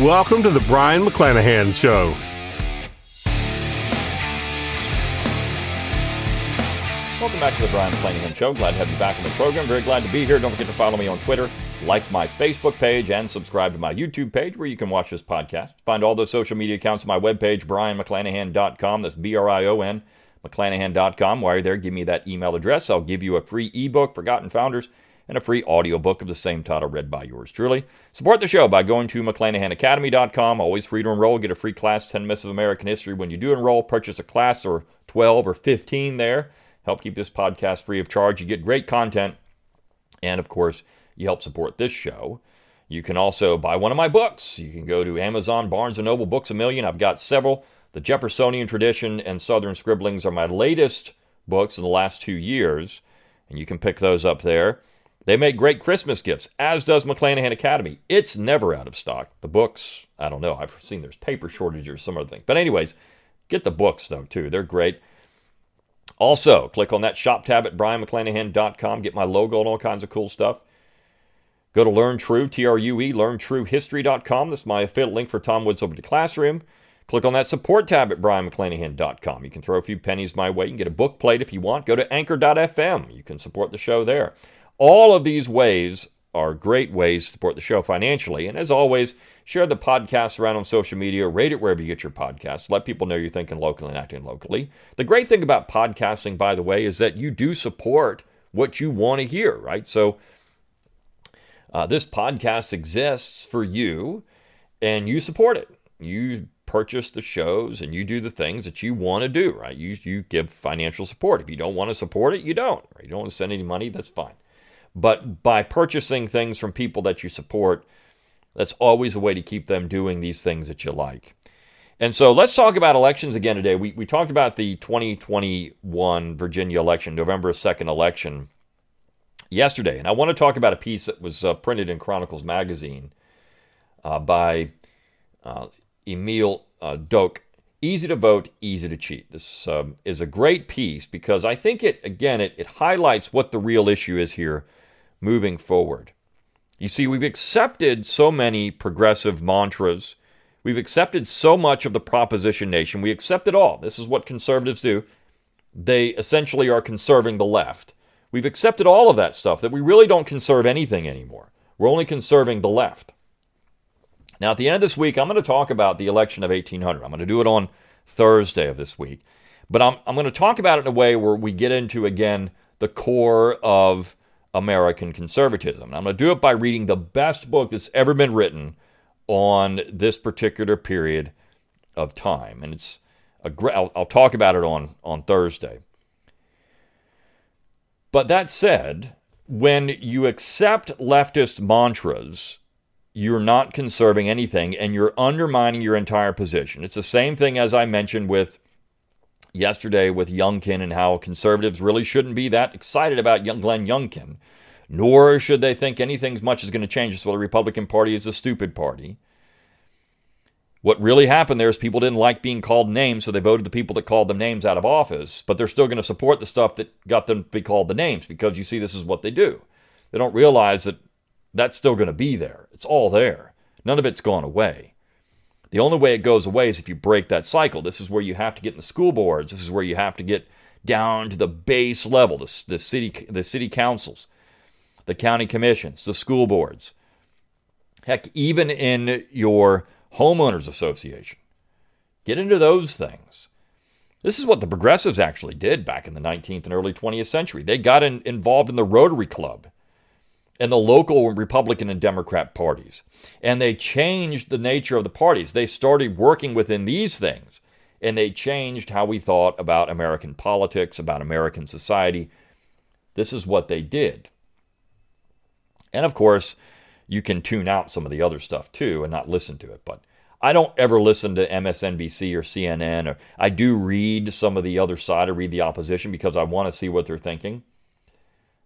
Welcome to the Brion McClanahan Show. Welcome back to the Brion McClanahan Show. Glad to have you back in the program. Very glad to be here. Don't forget to follow me on Twitter, like my Facebook page, and subscribe to my YouTube page where you can watch this podcast. Find all those social media accounts on my webpage, brionmcclanahan.com. That's B R I O N, McClanahan.com. While you're there, give me that email address. I'll give you a free ebook, Forgotten Founders and a free audiobook of the same title read by yours truly. Support the show by going to McClanahanacademy.com. Always free to enroll. Get a free class, 10 Myths of American History. When you do enroll, purchase a class or 12 or 15 there. Help keep this podcast free of charge. You get great content. And of course, you help support this show. You can also buy one of my books. You can go to Amazon, Barnes & Noble, Books A Million. I've got several. The Jeffersonian Tradition and Southern Scribblings are my latest books in the last two years, and you can pick those up there. They make great Christmas gifts, as does McClanahan Academy. It's never out of stock. The books, I don't know. I've seen there's paper shortages or some other thing. But, anyways, get the books, though, too. They're great. Also, click on that shop tab at brionmcclanahan.com. Get my logo and all kinds of cool stuff. Go to Learn True, T R U E, learntruehistory.com. That's my affiliate link for Tom Woods Liberty Classroom. Click on that support tab at brionmcclanahan.com. You can throw a few pennies my way. You can get a book plate if you want. Go to anchor.fm. You can support the show there. All of these ways are great ways to support the show financially. And as always, share the podcast around on social media, rate it wherever you get your podcasts. Let people know you're thinking locally and acting locally. The great thing about podcasting, by the way, is that you do support what you want to hear, right? So uh, this podcast exists for you and you support it. You purchase the shows and you do the things that you want to do, right? You, you give financial support. If you don't want to support it, you don't. Right? You don't want to send any money, that's fine. But by purchasing things from people that you support, that's always a way to keep them doing these things that you like. And so let's talk about elections again today. We, we talked about the 2021 Virginia election, November 2nd election, yesterday. And I want to talk about a piece that was uh, printed in Chronicles Magazine uh, by uh, Emile uh, Doak. Easy to vote, easy to cheat. This um, is a great piece because I think it, again, it, it highlights what the real issue is here moving forward. You see, we've accepted so many progressive mantras. We've accepted so much of the proposition nation. We accept it all. This is what conservatives do. They essentially are conserving the left. We've accepted all of that stuff that we really don't conserve anything anymore. We're only conserving the left. Now, at the end of this week, I'm going to talk about the election of 1800. I'm going to do it on Thursday of this week. But I'm, I'm going to talk about it in a way where we get into, again, the core of American conservatism. And I'm going to do it by reading the best book that's ever been written on this particular period of time. And it's a great, I'll, I'll talk about it on, on Thursday. But that said, when you accept leftist mantras, you're not conserving anything and you're undermining your entire position. It's the same thing as I mentioned with yesterday with Youngkin and how conservatives really shouldn't be that excited about young Glenn Youngkin, nor should they think anything as much is going to change. So the Republican Party is a stupid party. What really happened there is people didn't like being called names, so they voted the people that called them names out of office, but they're still going to support the stuff that got them to be called the names because you see, this is what they do. They don't realize that that's still going to be there. It's all there. None of it's gone away. The only way it goes away is if you break that cycle. This is where you have to get in the school boards. This is where you have to get down to the base level, the, the city, the city councils, the county commissions, the school boards. Heck, even in your homeowners association, get into those things. This is what the progressives actually did back in the 19th and early 20th century. They got in, involved in the Rotary Club and the local Republican and Democrat parties. And they changed the nature of the parties. They started working within these things, and they changed how we thought about American politics, about American society. This is what they did. And of course, you can tune out some of the other stuff too and not listen to it. But I don't ever listen to MSNBC or CNN, or I do read some of the other side. I read the opposition because I want to see what they're thinking.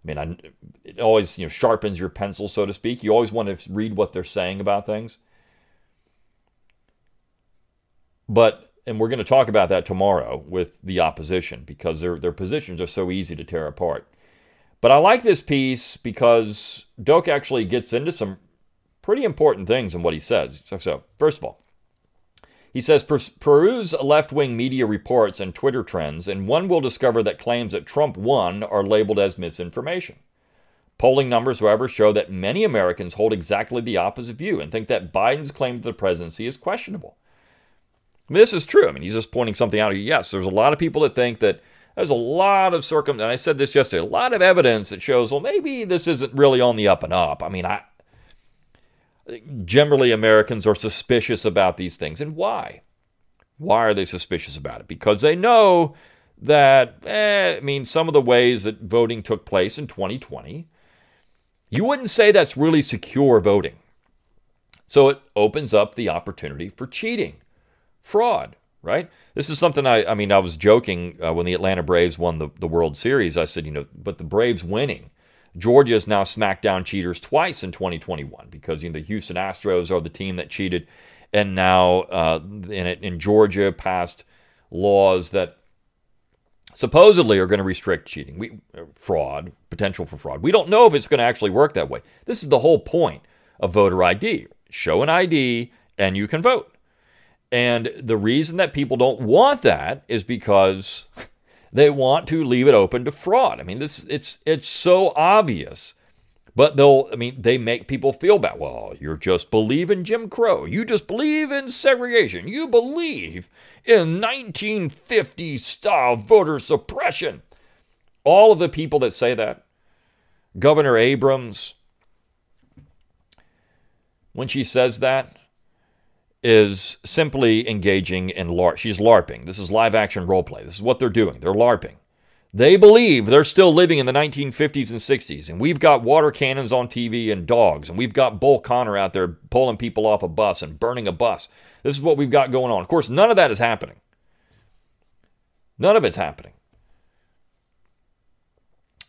I mean, I, it always you know sharpens your pencil, so to speak. You always want to read what they're saying about things. But and we're going to talk about that tomorrow with the opposition because their their positions are so easy to tear apart. But I like this piece because Doak actually gets into some pretty important things in what he says. So, so first of all, he says peruse left wing media reports and Twitter trends, and one will discover that claims that Trump won are labeled as misinformation. Polling numbers, however, show that many Americans hold exactly the opposite view and think that Biden's claim to the presidency is questionable. This is true. I mean, he's just pointing something out. Yes, there's a lot of people that think that there's a lot of circum, and I said this yesterday, a lot of evidence that shows, well, maybe this isn't really on the up and up. I mean, I generally Americans are suspicious about these things, and why? Why are they suspicious about it? Because they know that, eh, I mean, some of the ways that voting took place in 2020, you wouldn't say that's really secure voting. So it opens up the opportunity for cheating, fraud, right? This is something I, I mean, I was joking uh, when the Atlanta Braves won the, the World Series. I said, you know, but the Braves winning. Georgia has now smacked down cheaters twice in 2021 because you know, the Houston Astros are the team that cheated, and now uh, in, in Georgia passed laws that supposedly are going to restrict cheating, we, uh, fraud, potential for fraud. We don't know if it's going to actually work that way. This is the whole point of voter ID. Show an ID and you can vote. And the reason that people don't want that is because they want to leave it open to fraud. I mean, this it's it's so obvious. But they'll I mean, they make people feel bad. Well, you're just believing Jim Crow. You just believe in segregation. You believe in 1950 style voter suppression. All of the people that say that, Governor Abrams, when she says that, is simply engaging in LARP. She's LARPing. This is live action role play. This is what they're doing. They're LARPing. They believe they're still living in the 1950s and 60s, and we've got water cannons on TV and dogs, and we've got Bull Connor out there pulling people off a bus and burning a bus. This is what we've got going on. Of course, none of that is happening. None of it's happening.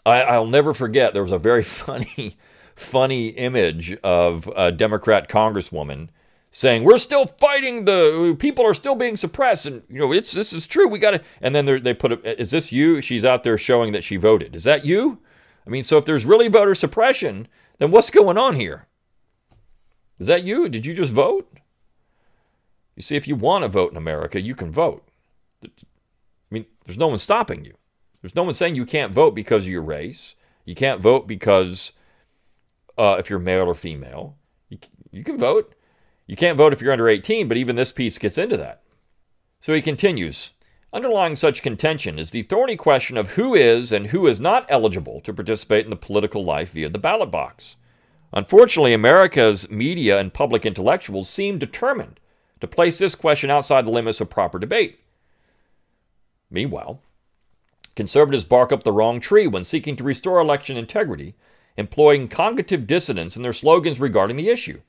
I, will never forget there was a very funny, funny image of a Democrat congresswoman saying we're still fighting the people are still being suppressed. And you know it's this is true. We got to and then they put a, is this you? She's out there showing that she voted. Is that you? I mean so if there's really voter suppression then what's going on here? Is that you? Did you just vote? You see if you want to vote in america you can vote. I mean there's no one stopping you. There's no one saying you can't vote because of your race. You can't vote because uh, if you're male or female. You, you can vote you can't vote if you're under 18, but even this piece gets into that. So he continues Underlying such contention is the thorny question of who is and who is not eligible to participate in the political life via the ballot box. Unfortunately, America's media and public intellectuals seem determined to place this question outside the limits of proper debate. Meanwhile, conservatives bark up the wrong tree when seeking to restore election integrity, employing cognitive dissonance in their slogans regarding the issue.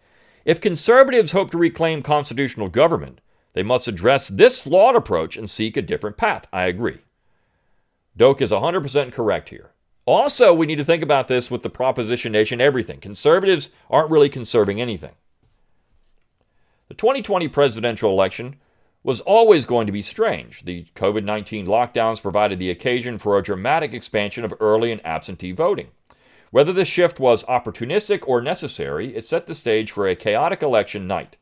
If conservatives hope to reclaim constitutional government, they must address this flawed approach and seek a different path. I agree. Doak is 100% correct here. Also, we need to think about this with the Proposition Nation everything. Conservatives aren't really conserving anything. The 2020 presidential election was always going to be strange. The COVID 19 lockdowns provided the occasion for a dramatic expansion of early and absentee voting. Whether the shift was opportunistic or necessary, it set the stage for a chaotic election night.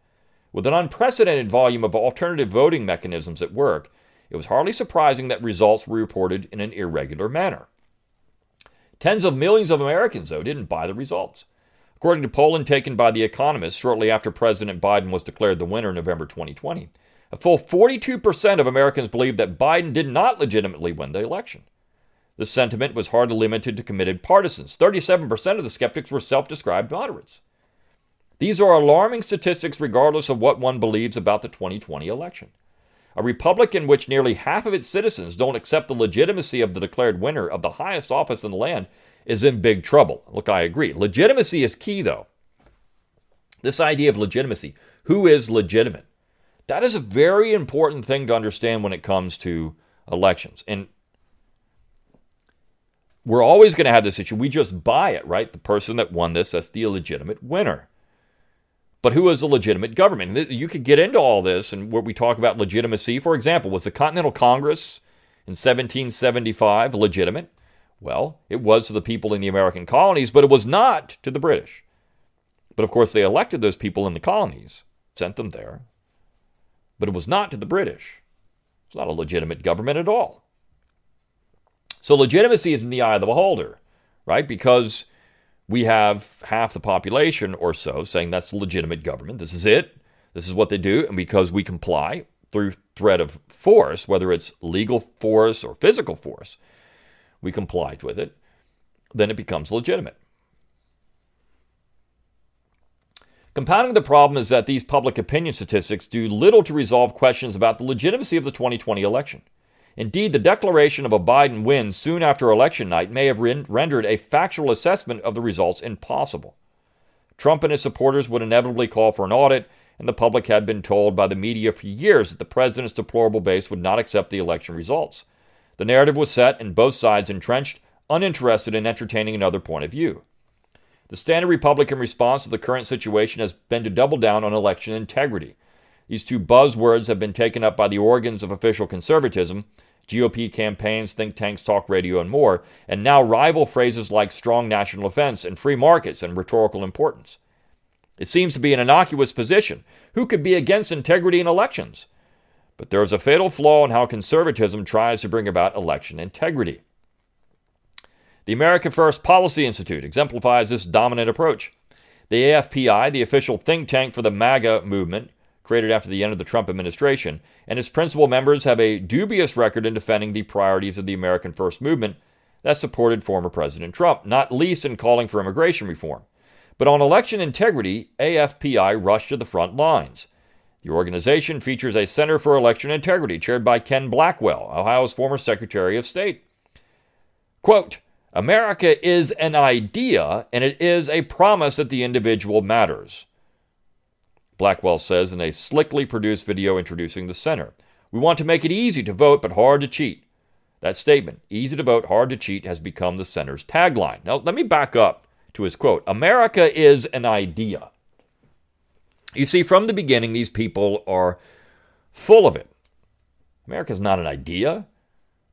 With an unprecedented volume of alternative voting mechanisms at work, it was hardly surprising that results were reported in an irregular manner. Tens of millions of Americans, though, didn't buy the results. According to polling taken by The Economist shortly after President Biden was declared the winner in November 2020, a full 42% of Americans believed that Biden did not legitimately win the election. The sentiment was hardly limited to committed partisans. 37% of the skeptics were self described moderates. These are alarming statistics regardless of what one believes about the 2020 election. A republic in which nearly half of its citizens don't accept the legitimacy of the declared winner of the highest office in the land is in big trouble. Look, I agree. Legitimacy is key, though. This idea of legitimacy who is legitimate? That is a very important thing to understand when it comes to elections. And we're always going to have this issue. We just buy it, right? The person that won this, that's the illegitimate winner. But who is a legitimate government? You could get into all this and where we talk about legitimacy. For example, was the Continental Congress in 1775 legitimate? Well, it was to the people in the American colonies, but it was not to the British. But of course, they elected those people in the colonies, sent them there. But it was not to the British. It's not a legitimate government at all. So legitimacy is in the eye of the beholder, right? Because we have half the population or so saying that's legitimate government. This is it. This is what they do. And because we comply through threat of force, whether it's legal force or physical force, we complied with it, then it becomes legitimate. Compounding the problem is that these public opinion statistics do little to resolve questions about the legitimacy of the 2020 election. Indeed, the declaration of a Biden win soon after election night may have rendered a factual assessment of the results impossible. Trump and his supporters would inevitably call for an audit, and the public had been told by the media for years that the president's deplorable base would not accept the election results. The narrative was set, and both sides entrenched, uninterested in entertaining another point of view. The standard Republican response to the current situation has been to double down on election integrity. These two buzzwords have been taken up by the organs of official conservatism, GOP campaigns, think tanks, talk radio, and more, and now rival phrases like strong national defense and free markets and rhetorical importance. It seems to be an innocuous position. Who could be against integrity in elections? But there is a fatal flaw in how conservatism tries to bring about election integrity. The America First Policy Institute exemplifies this dominant approach. The AFPI, the official think tank for the MAGA movement, created after the end of the Trump administration, and its principal members have a dubious record in defending the priorities of the American First movement that supported former President Trump, not least in calling for immigration reform. But on election integrity, AFPI rushed to the front lines. The organization features a Center for Election Integrity chaired by Ken Blackwell, Ohio's former Secretary of State. Quote, America is an idea, and it is a promise that the individual matters. Blackwell says in a slickly produced video introducing the center. We want to make it easy to vote, but hard to cheat. That statement, easy to vote, hard to cheat, has become the center's tagline. Now, let me back up to his quote America is an idea. You see, from the beginning, these people are full of it. America's not an idea,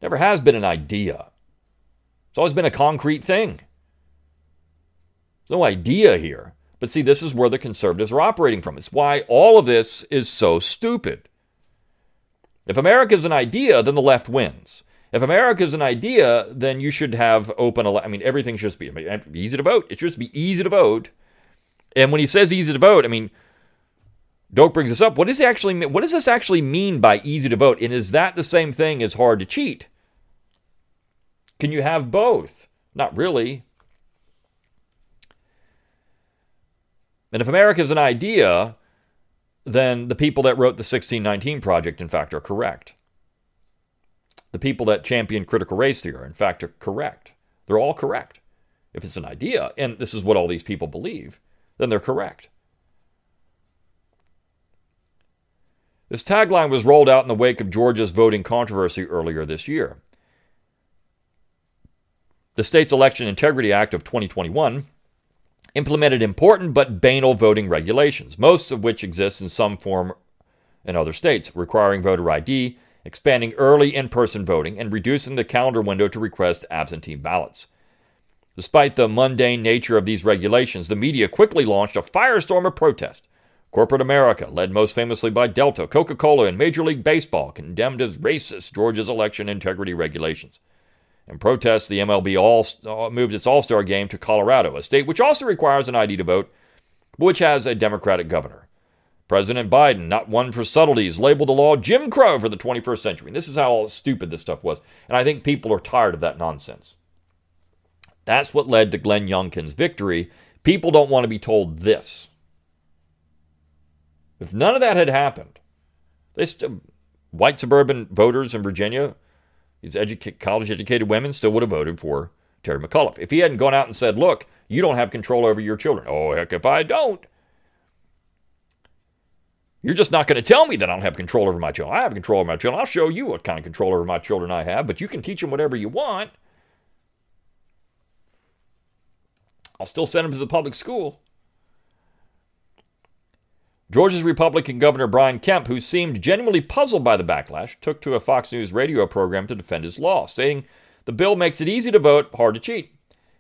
never has been an idea. It's always been a concrete thing. There's no idea here. But see, this is where the conservatives are operating from. It's why all of this is so stupid. If America is an idea, then the left wins. If America is an idea, then you should have open. Ele- I mean, everything should just be easy to vote. It should just be easy to vote. And when he says easy to vote, I mean, Doak brings this up. What does he actually? What does this actually mean by easy to vote? And is that the same thing as hard to cheat? Can you have both? Not really. And if America is an idea, then the people that wrote the 1619 Project, in fact, are correct. The people that champion critical race theory, in fact, are correct. They're all correct. If it's an idea, and this is what all these people believe, then they're correct. This tagline was rolled out in the wake of Georgia's voting controversy earlier this year. The state's Election Integrity Act of 2021 implemented important but banal voting regulations, most of which exist in some form in other states, requiring voter ID, expanding early in person voting, and reducing the calendar window to request absentee ballots. Despite the mundane nature of these regulations, the media quickly launched a firestorm of protest. Corporate America, led most famously by Delta, Coca Cola, and Major League Baseball, condemned as racist Georgia's election integrity regulations. In protest, the MLB all, uh, moved its All Star game to Colorado, a state which also requires an ID to vote, but which has a Democratic governor. President Biden, not one for subtleties, labeled the law Jim Crow for the 21st century. And this is how stupid this stuff was. And I think people are tired of that nonsense. That's what led to Glenn Youngkin's victory. People don't want to be told this. If none of that had happened, they white suburban voters in Virginia college educated women still would have voted for Terry McAuliffe. If he hadn't gone out and said, look, you don't have control over your children. Oh, heck, if I don't. You're just not going to tell me that I don't have control over my children. I have control over my children. I'll show you what kind of control over my children I have, but you can teach them whatever you want. I'll still send them to the public school. Georgia's Republican Governor Brian Kemp, who seemed genuinely puzzled by the backlash, took to a Fox News radio program to defend his law, saying the bill makes it easy to vote, hard to cheat.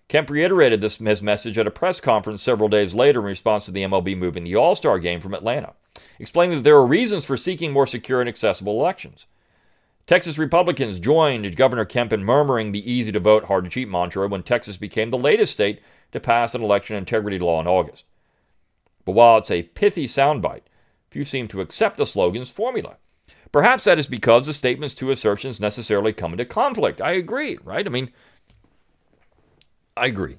Kemp reiterated this his message at a press conference several days later in response to the MLB moving the All Star game from Atlanta explaining that there are reasons for seeking more secure and accessible elections. Texas Republicans joined Governor Kemp in murmuring the easy to vote, hard to cheat mantra when Texas became the latest state to pass an election integrity law in August. But while it's a pithy soundbite, few seem to accept the slogan's formula. Perhaps that is because the statement's two assertions necessarily come into conflict. I agree, right? I mean, I agree.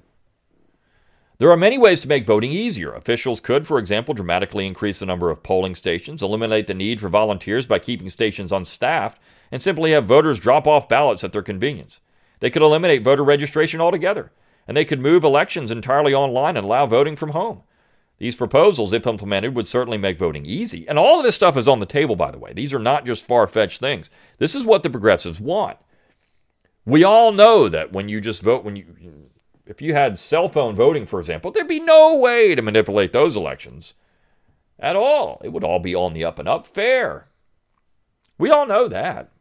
There are many ways to make voting easier. Officials could, for example, dramatically increase the number of polling stations, eliminate the need for volunteers by keeping stations unstaffed, and simply have voters drop off ballots at their convenience. They could eliminate voter registration altogether, and they could move elections entirely online and allow voting from home. These proposals, if implemented, would certainly make voting easy. And all of this stuff is on the table, by the way. These are not just far fetched things. This is what the progressives want. We all know that when you just vote, when you if you had cell phone voting, for example, there'd be no way to manipulate those elections at all. It would all be on the up and up, fair. We all know that.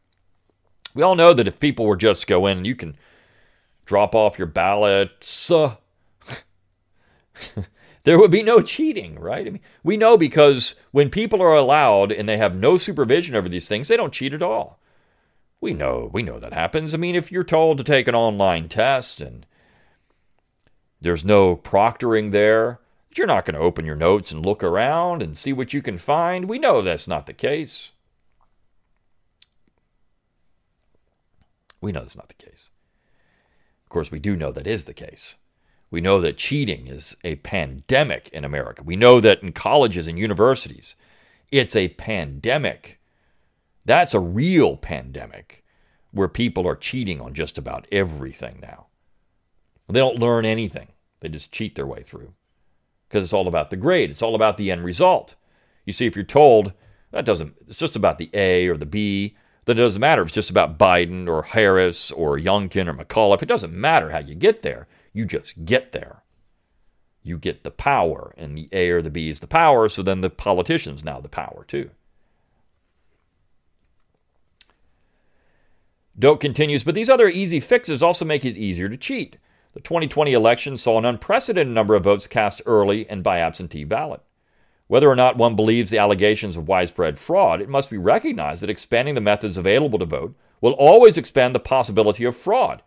We all know that if people were just go in, you can drop off your ballots. Uh, there would be no cheating, right? I mean, we know because when people are allowed and they have no supervision over these things, they don't cheat at all. We know, we know that happens. I mean, if you're told to take an online test and there's no proctoring there. You're not going to open your notes and look around and see what you can find. We know that's not the case. We know that's not the case. Of course, we do know that is the case. We know that cheating is a pandemic in America. We know that in colleges and universities, it's a pandemic. That's a real pandemic where people are cheating on just about everything now. They don't learn anything. They just cheat their way through because it's all about the grade. It's all about the end result. You see, if you're told that doesn't, it's just about the A or the B, then it doesn't matter if it's just about Biden or Harris or Youngkin or McAuliffe. It doesn't matter how you get there. You just get there. You get the power, and the A or the B is the power, so then the politician's now the power too. Doak continues, but these other easy fixes also make it easier to cheat. The 2020 election saw an unprecedented number of votes cast early and by absentee ballot. Whether or not one believes the allegations of widespread fraud, it must be recognized that expanding the methods available to vote will always expand the possibility of fraud.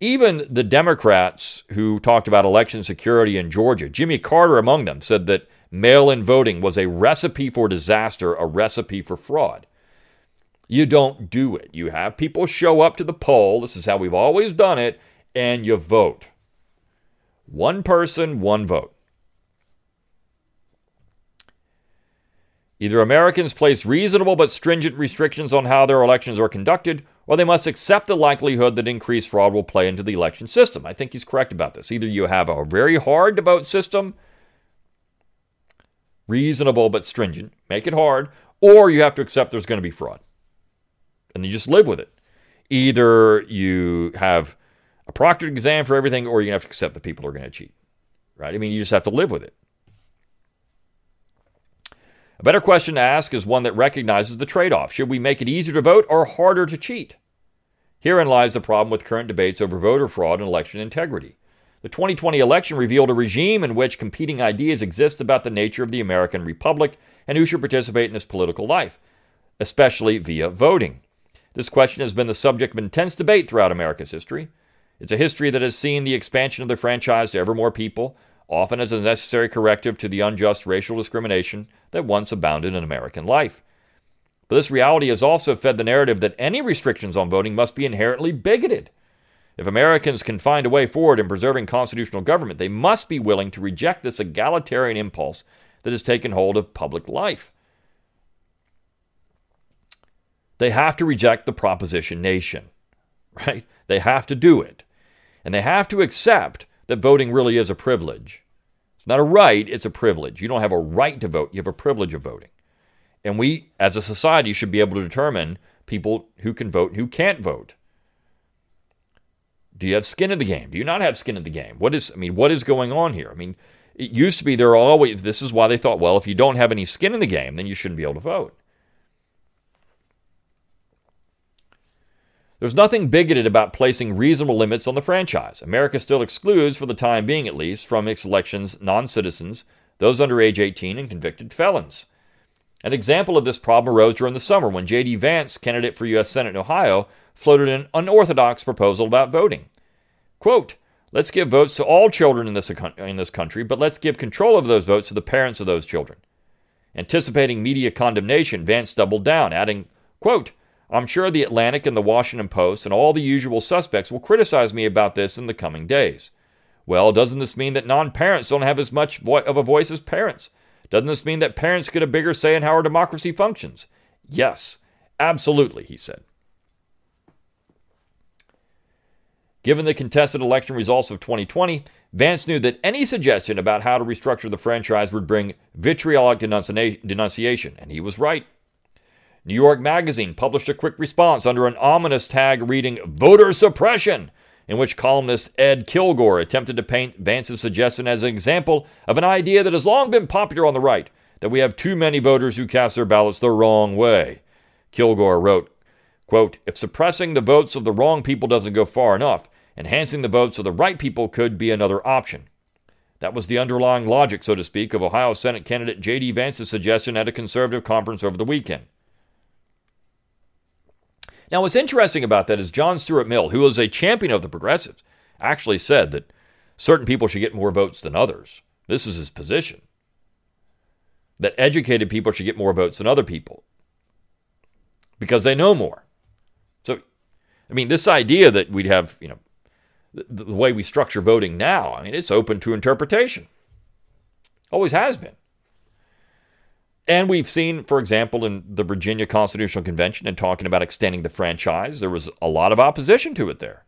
Even the Democrats who talked about election security in Georgia, Jimmy Carter among them, said that mail in voting was a recipe for disaster, a recipe for fraud. You don't do it. You have people show up to the poll. This is how we've always done it and you vote. One person, one vote. Either Americans place reasonable but stringent restrictions on how their elections are conducted, or they must accept the likelihood that increased fraud will play into the election system. I think he's correct about this. Either you have a very hard to vote system, reasonable but stringent, make it hard, or you have to accept there's going to be fraud. And you just live with it. Either you have a proctored exam for everything, or to have to accept that people are going to cheat. Right? I mean, you just have to live with it. A better question to ask is one that recognizes the trade off. Should we make it easier to vote or harder to cheat? Herein lies the problem with current debates over voter fraud and election integrity. The 2020 election revealed a regime in which competing ideas exist about the nature of the American Republic and who should participate in its political life, especially via voting. This question has been the subject of intense debate throughout America's history. It's a history that has seen the expansion of the franchise to ever more people, often as a necessary corrective to the unjust racial discrimination that once abounded in American life. But this reality has also fed the narrative that any restrictions on voting must be inherently bigoted. If Americans can find a way forward in preserving constitutional government, they must be willing to reject this egalitarian impulse that has taken hold of public life. They have to reject the proposition nation, right? They have to do it. And they have to accept that voting really is a privilege. It's not a right, it's a privilege. You don't have a right to vote, you have a privilege of voting. And we, as a society, should be able to determine people who can vote and who can't vote. Do you have skin in the game? Do you not have skin in the game? What is, I mean, what is going on here? I mean, it used to be there always, this is why they thought, well, if you don't have any skin in the game, then you shouldn't be able to vote. There's nothing bigoted about placing reasonable limits on the franchise. America still excludes, for the time being at least, from its elections non citizens, those under age 18, and convicted felons. An example of this problem arose during the summer when J.D. Vance, candidate for U.S. Senate in Ohio, floated an unorthodox proposal about voting. Quote, Let's give votes to all children in this, in this country, but let's give control of those votes to the parents of those children. Anticipating media condemnation, Vance doubled down, adding, quote, I'm sure the Atlantic and the Washington Post and all the usual suspects will criticize me about this in the coming days. Well, doesn't this mean that non parents don't have as much vo- of a voice as parents? Doesn't this mean that parents get a bigger say in how our democracy functions? Yes, absolutely, he said. Given the contested election results of 2020, Vance knew that any suggestion about how to restructure the franchise would bring vitriolic denunciation, and he was right. New York Magazine published a quick response under an ominous tag reading Voter Suppression, in which columnist Ed Kilgore attempted to paint Vance's suggestion as an example of an idea that has long been popular on the right that we have too many voters who cast their ballots the wrong way. Kilgore wrote, quote, If suppressing the votes of the wrong people doesn't go far enough, enhancing the votes of the right people could be another option. That was the underlying logic, so to speak, of Ohio Senate candidate J.D. Vance's suggestion at a conservative conference over the weekend. Now, what's interesting about that is John Stuart Mill, who was a champion of the progressives, actually said that certain people should get more votes than others. This is his position. That educated people should get more votes than other people because they know more. So, I mean, this idea that we'd have, you know, the, the way we structure voting now, I mean, it's open to interpretation. Always has been. And we've seen, for example, in the Virginia Constitutional Convention and talking about extending the franchise, there was a lot of opposition to it there.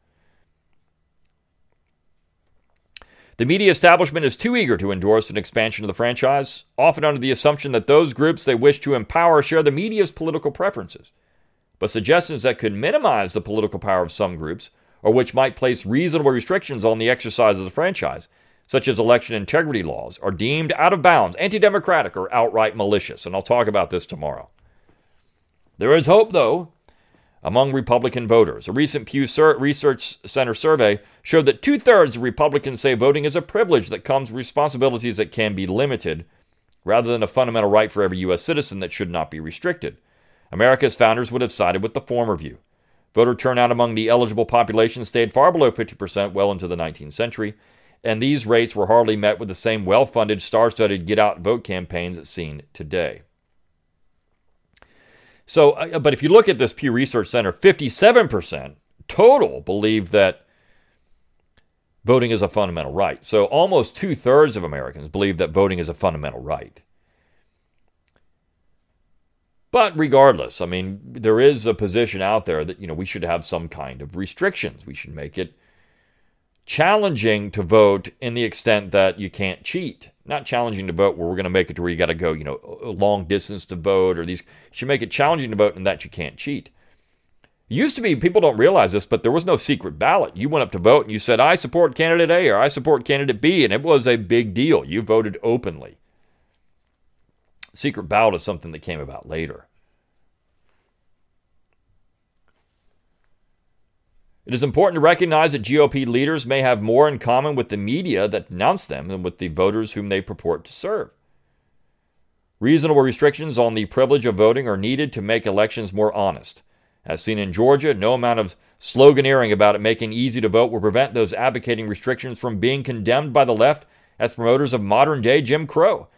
The media establishment is too eager to endorse an expansion of the franchise, often under the assumption that those groups they wish to empower share the media's political preferences. But suggestions that could minimize the political power of some groups, or which might place reasonable restrictions on the exercise of the franchise, such as election integrity laws, are deemed out of bounds, anti democratic, or outright malicious. And I'll talk about this tomorrow. There is hope, though, among Republican voters. A recent Pew Research Center survey showed that two thirds of Republicans say voting is a privilege that comes with responsibilities that can be limited, rather than a fundamental right for every U.S. citizen that should not be restricted. America's founders would have sided with the former view. Voter turnout among the eligible population stayed far below 50% well into the 19th century and these rates were hardly met with the same well funded, star studded get out vote campaigns seen today. So, uh, but if you look at this Pew Research Center, 57% total believe that voting is a fundamental right. So almost two thirds of Americans believe that voting is a fundamental right. But regardless, I mean, there is a position out there that, you know, we should have some kind of restrictions. We should make it challenging to vote in the extent that you can't cheat. Not challenging to vote where we're going to make it to where you got to go, you know, a long distance to vote or these. You should make it challenging to vote in that you can't cheat. It used to be, people don't realize this, but there was no secret ballot. You went up to vote and you said, I support candidate A or I support candidate B, and it was a big deal. You voted openly. Secret ballot is something that came about later. It is important to recognize that GOP leaders may have more in common with the media that denounce them than with the voters whom they purport to serve. Reasonable restrictions on the privilege of voting are needed to make elections more honest. As seen in Georgia, no amount of sloganeering about it making easy to vote will prevent those advocating restrictions from being condemned by the left as promoters of modern day Jim Crow.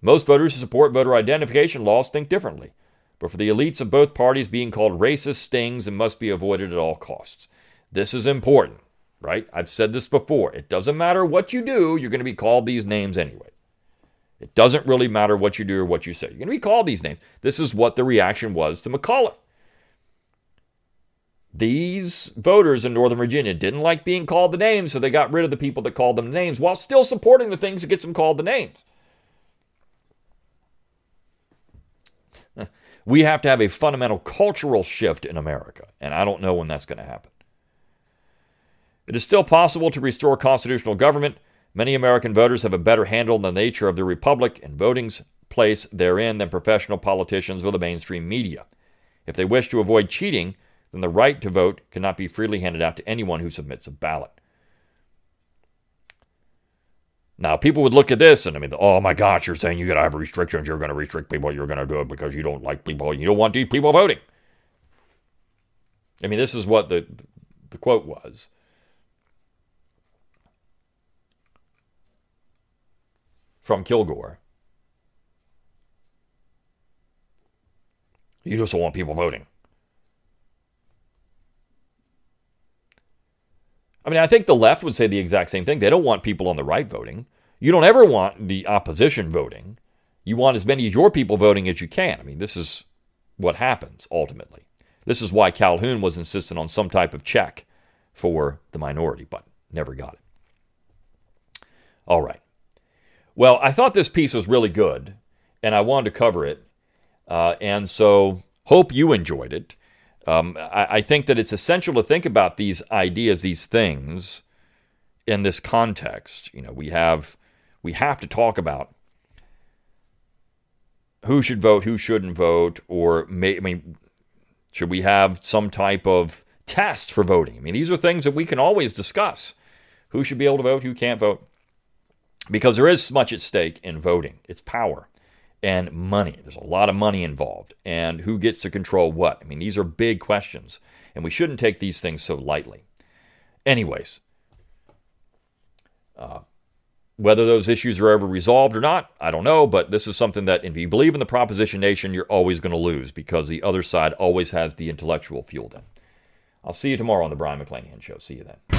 Most voters who support voter identification laws think differently, but for the elites of both parties, being called racist stings and must be avoided at all costs. This is important, right? I've said this before. It doesn't matter what you do, you're going to be called these names anyway. It doesn't really matter what you do or what you say. You're going to be called these names. This is what the reaction was to McAuliffe. These voters in Northern Virginia didn't like being called the names, so they got rid of the people that called them the names while still supporting the things that gets them called the names. We have to have a fundamental cultural shift in America, and I don't know when that's going to happen. It is still possible to restore constitutional government. Many American voters have a better handle on the nature of the republic and voting's place therein than professional politicians or the mainstream media. If they wish to avoid cheating, then the right to vote cannot be freely handed out to anyone who submits a ballot. Now, people would look at this and I mean, oh my gosh, you're saying you got to have restrictions. You're going to restrict people. You're going to do it because you don't like people. You don't want these people voting. I mean, this is what the the quote was. From Kilgore. You just don't want people voting. I mean, I think the left would say the exact same thing. They don't want people on the right voting. You don't ever want the opposition voting. You want as many of your people voting as you can. I mean, this is what happens ultimately. This is why Calhoun was insistent on some type of check for the minority, but never got it. All right. Well, I thought this piece was really good, and I wanted to cover it. Uh, and so, hope you enjoyed it. Um, I, I think that it's essential to think about these ideas, these things, in this context. You know, we have we have to talk about who should vote, who shouldn't vote, or may, I mean, should we have some type of test for voting? I mean, these are things that we can always discuss. Who should be able to vote, who can't vote? Because there is much at stake in voting. It's power and money. There's a lot of money involved, and who gets to control what? I mean, these are big questions, and we shouldn't take these things so lightly. Anyways, uh, whether those issues are ever resolved or not, I don't know, but this is something that if you believe in the proposition nation, you're always going to lose because the other side always has the intellectual fuel then. I'll see you tomorrow on the Brion McClanahan Show. See you then.